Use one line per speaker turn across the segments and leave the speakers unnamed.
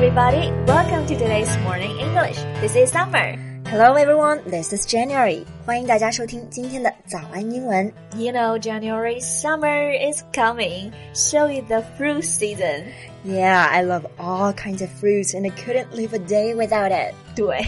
everybody. Welcome to today's morning English. This is Summer.
Hello everyone, this is January. 欢迎大家收听今天的早安英文。
You know, January summer is coming, so is the fruit season.
Yeah, I love all kinds of fruits and I couldn't live a day without it.
对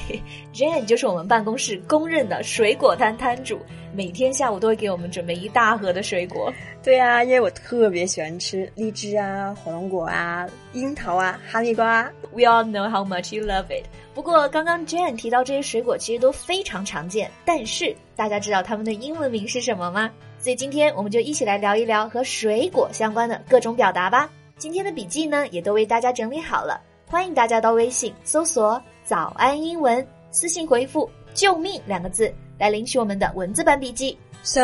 ，Jane 就是我们办公室公认的水果摊摊主，每天下午都会给我们准备一大盒的水果。
对啊，因为我特别喜欢吃荔枝啊、火龙果啊、樱桃啊、哈密瓜啊。
We all know how much you love it. 不过刚刚 Jane 提到这些水果其实都非常常见，但是大家知道它们的英文名是什么吗？所以今天我们就一起来聊一聊和水果相关的各种表达吧。今天的笔记呢也都为大家整理好了，欢迎大家到微信搜索“早安英文”，私信回复“救命”两个字来领取我们的文字版笔记。
So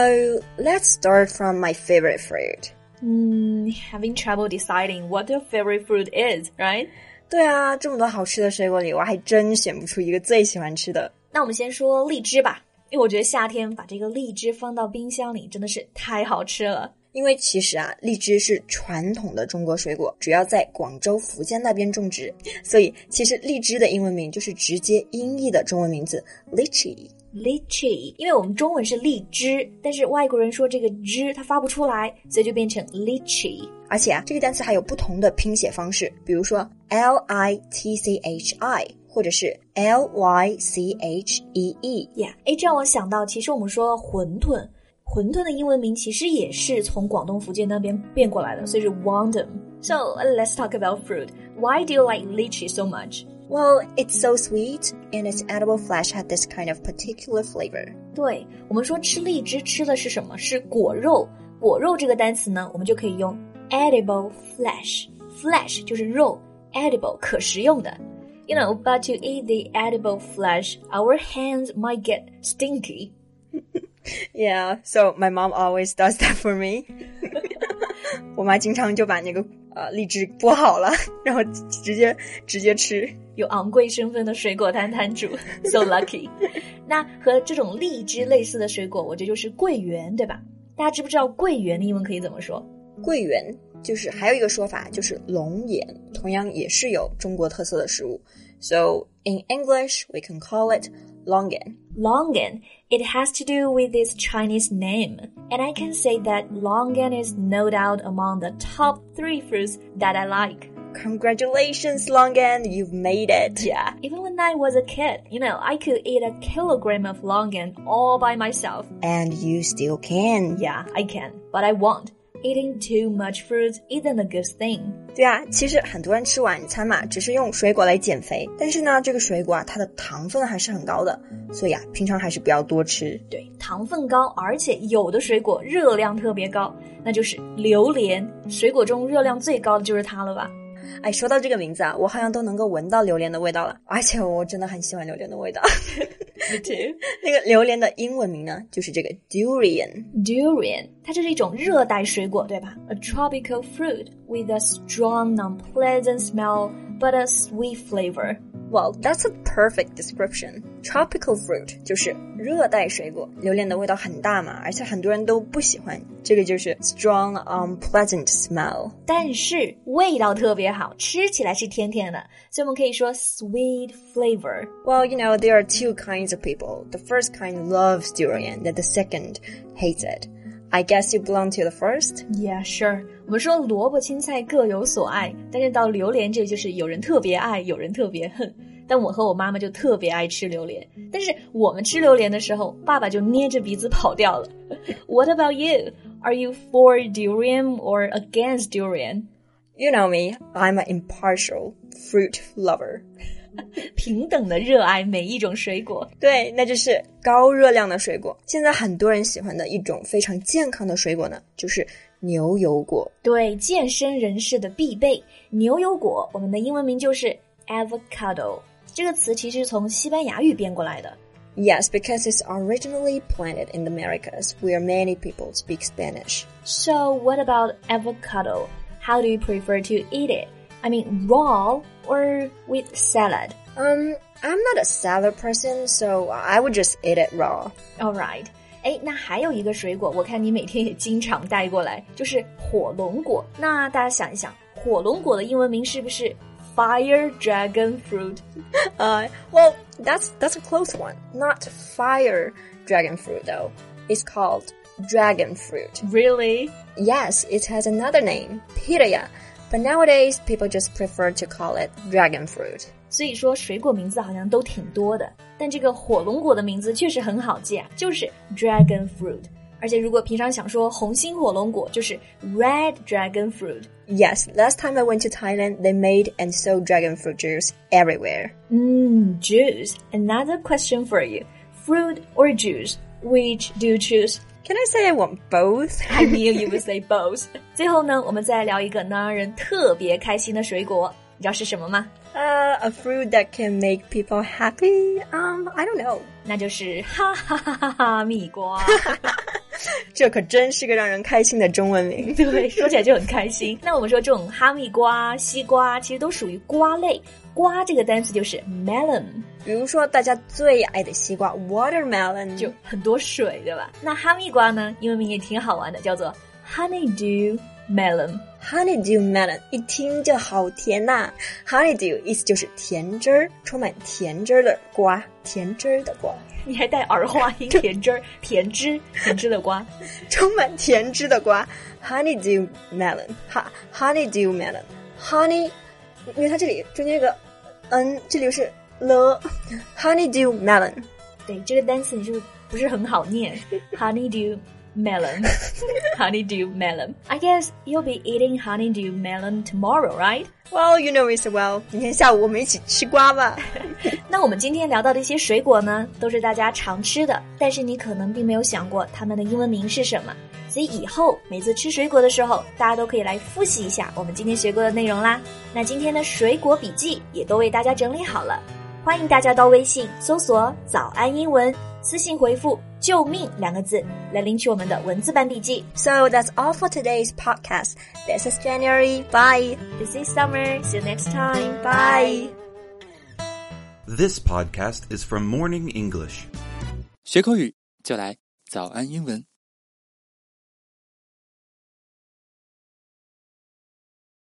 let's start from my favorite fruit.
嗯，having trouble deciding what your favorite fruit is, right?
对啊，这么多好吃的水果里，我还真选不出一个最喜欢吃的。
那我们先说荔枝吧，因为我觉得夏天把这个荔枝放到冰箱里真的是太好吃了。
因为其实啊，荔枝是传统的中国水果，主要在广州、福建那边种植，所以其实荔枝的英文名就是直接音译的中文名字 lychee。
lychee，因为我们中文是荔枝，但是外国人说这个枝它发不出来，所以就变成 lychee。
而且啊，这个单词还有不同的拼写方式，比如说 l i t c h i，或者是 l y c h e e。
呀，哎，这让我想到，其实我们说馄饨，馄饨的英文名其实也是从广东、福建那边变过来的，所以是 wonton。So let's talk about fruit. Why do you like lychee so much?
Well, it's so sweet, and its edible flesh had this kind of particular flavor.
对我们说吃荔枝吃的是什么？是果肉。果肉这个单词呢，我们就可以用 edible flesh。flesh 就是肉，edible 可食用的。You know, but to eat the edible flesh, our hands might get stinky.
Yeah, so my mom always does that for me. 我妈经常就把那个呃荔枝剥好了，然后直接直接吃。
有昂贵身份的水果摊摊主，so lucky。那和这种荔枝类似的水果，我这就是桂圆，对吧？大家知不知道桂圆的英文可以怎么说？
桂圆就是还有一个说法就是龙眼，同样也是有中国特色的食物。So in English, we can call it longan.
Longan. It has to do with its Chinese name. And I can say that longan is no doubt among the top three fruits that I like.
Congratulations, longan! You've made it.
Yeah. Even when I was a kid, you know, I could eat a kilogram of longan all by myself.
And you still can.
Yeah, I can. But I won't. Eating too much fruit isn't a good thing.
对啊，其实很多人吃晚餐嘛，只是用水果来减肥，但是呢，这个水果啊，它的糖分还是很高的，所以啊，平常还是不要多吃。
对，糖分高，而且有的水果热量特别高，那就是榴莲。水果中热量最高的就是它了吧？
哎，说到这个名字啊，我好像都能够闻到榴莲的味道了，而且我真的很喜欢榴莲的味道。
Me too.
那个榴莲的英文名呢，就是这个 durian。
Durian，它这是一种热带水果，对吧？A tropical fruit with a strong, unpleasant smell but a sweet flavor.
Well, that's a perfect description. Tropical fruit 就是热带水果，榴莲的味道很大嘛，而且很多人都不喜欢。这个就是 strong, unpleasant smell。
但是味道特别好，吃起来是甜甜的，所以我们可以说 sweet flavor。
Well, you know, there are two kinds of people. The first kind loves durian, and the second hates it. I guess you belong to the first.
Yeah, sure. 我们说萝卜青菜各有所爱，但是到榴莲这就是有人特别爱，有人特别恨。但我和我妈妈就特别爱吃榴莲，但是我们吃榴莲的时候，爸爸就捏着鼻子跑掉了。What about you? Are you for durian or against durian?
You know me, I'm an impartial fruit lover.
平等的热爱每一种水果。
对，那就是高热量的水果。现在很多人喜欢的一种非常健康的水果呢，就是牛油果。
对健身人士的必备，牛油果，我们的英文名就是 avocado。这个词其实从西班牙语变过来的。
Yes, because it's originally planted in the Americas, where many people speak Spanish.
So what about avocado? How do you prefer to eat it? I mean, raw or with salad?
Um, I'm not a salad person, so I would just eat it raw.
All right. 哎，那还有一个水果，我看你每天也经常带过来，就是火龙果。那大家想一想，火龙果的英文名是不是 fire dragon fruit.
Uh, well, that's that's a close one. Not fire dragon fruit though. It's called dragon fruit.
Really?
Yes, it has another name, pitaya. But nowadays, people just prefer to call it dragon fruit.
所以说水果名字好像都挺多的，但这个火龙果的名字确实很好记啊，就是 dragon fruit。而且如果平常想说红心火龙果，就是 red dragon fruit。
Yes, last time I went to Thailand, they made and sold dragon fruit juice everywhere.
嗯，juice. Another question for you: fruit or juice? Which do you choose?
Can I say I want both?
I knew you would say both. 最后呢，我们再来聊一个能让人特别开心的水果，你知道是什么吗？
Uh, a fruit that can make people happy? Um, I don't know.
那就是哈哈哈哈哈蜜瓜。
这可真是个让人开心的中文名。
对，说起来就很开心。那我们说这种哈密瓜、西瓜，其实都属于瓜类。瓜这个单词就是 melon，
比如说大家最爱的西瓜 watermelon，
就很多水，对吧？那哈密瓜呢，英文名也挺好玩的，叫做 honeydew melon。
honeydew melon，一听就好甜呐、honeydew 意思就是甜汁儿，充满甜汁儿的瓜，甜汁儿的瓜，
你还带儿化音，甜汁儿、甜汁、甜汁的瓜。
充满甜汁的瓜，honeydew melon，哈，honeydew melon，honey，因为它这里中间这个嗯，这里又是了，honeydew melon。
对，这个单词你是不是不是很好念？honeydew melon。honeydew melon. I guess you'll be eating honeydew melon tomorrow, right?
Well, you know so well. 今天下午我们一起吃瓜吧。
那我们今天聊到的一些水果呢，都是大家常吃的，但是你可能并没有想过它们的英文名是什么。所以以后每次吃水果的时候，大家都可以来复习一下我们今天学过的内容啦。那今天的水果笔记也都为大家整理好了，欢迎大家到微信搜索“早安英文”，私信回复“救命”两个字来领取我们的文字版笔记。
So that's all for today's podcast. This is January. Bye.
This is Summer. See you next time.
Bye.
This podcast is from Morning English.
学口语就来早安英文。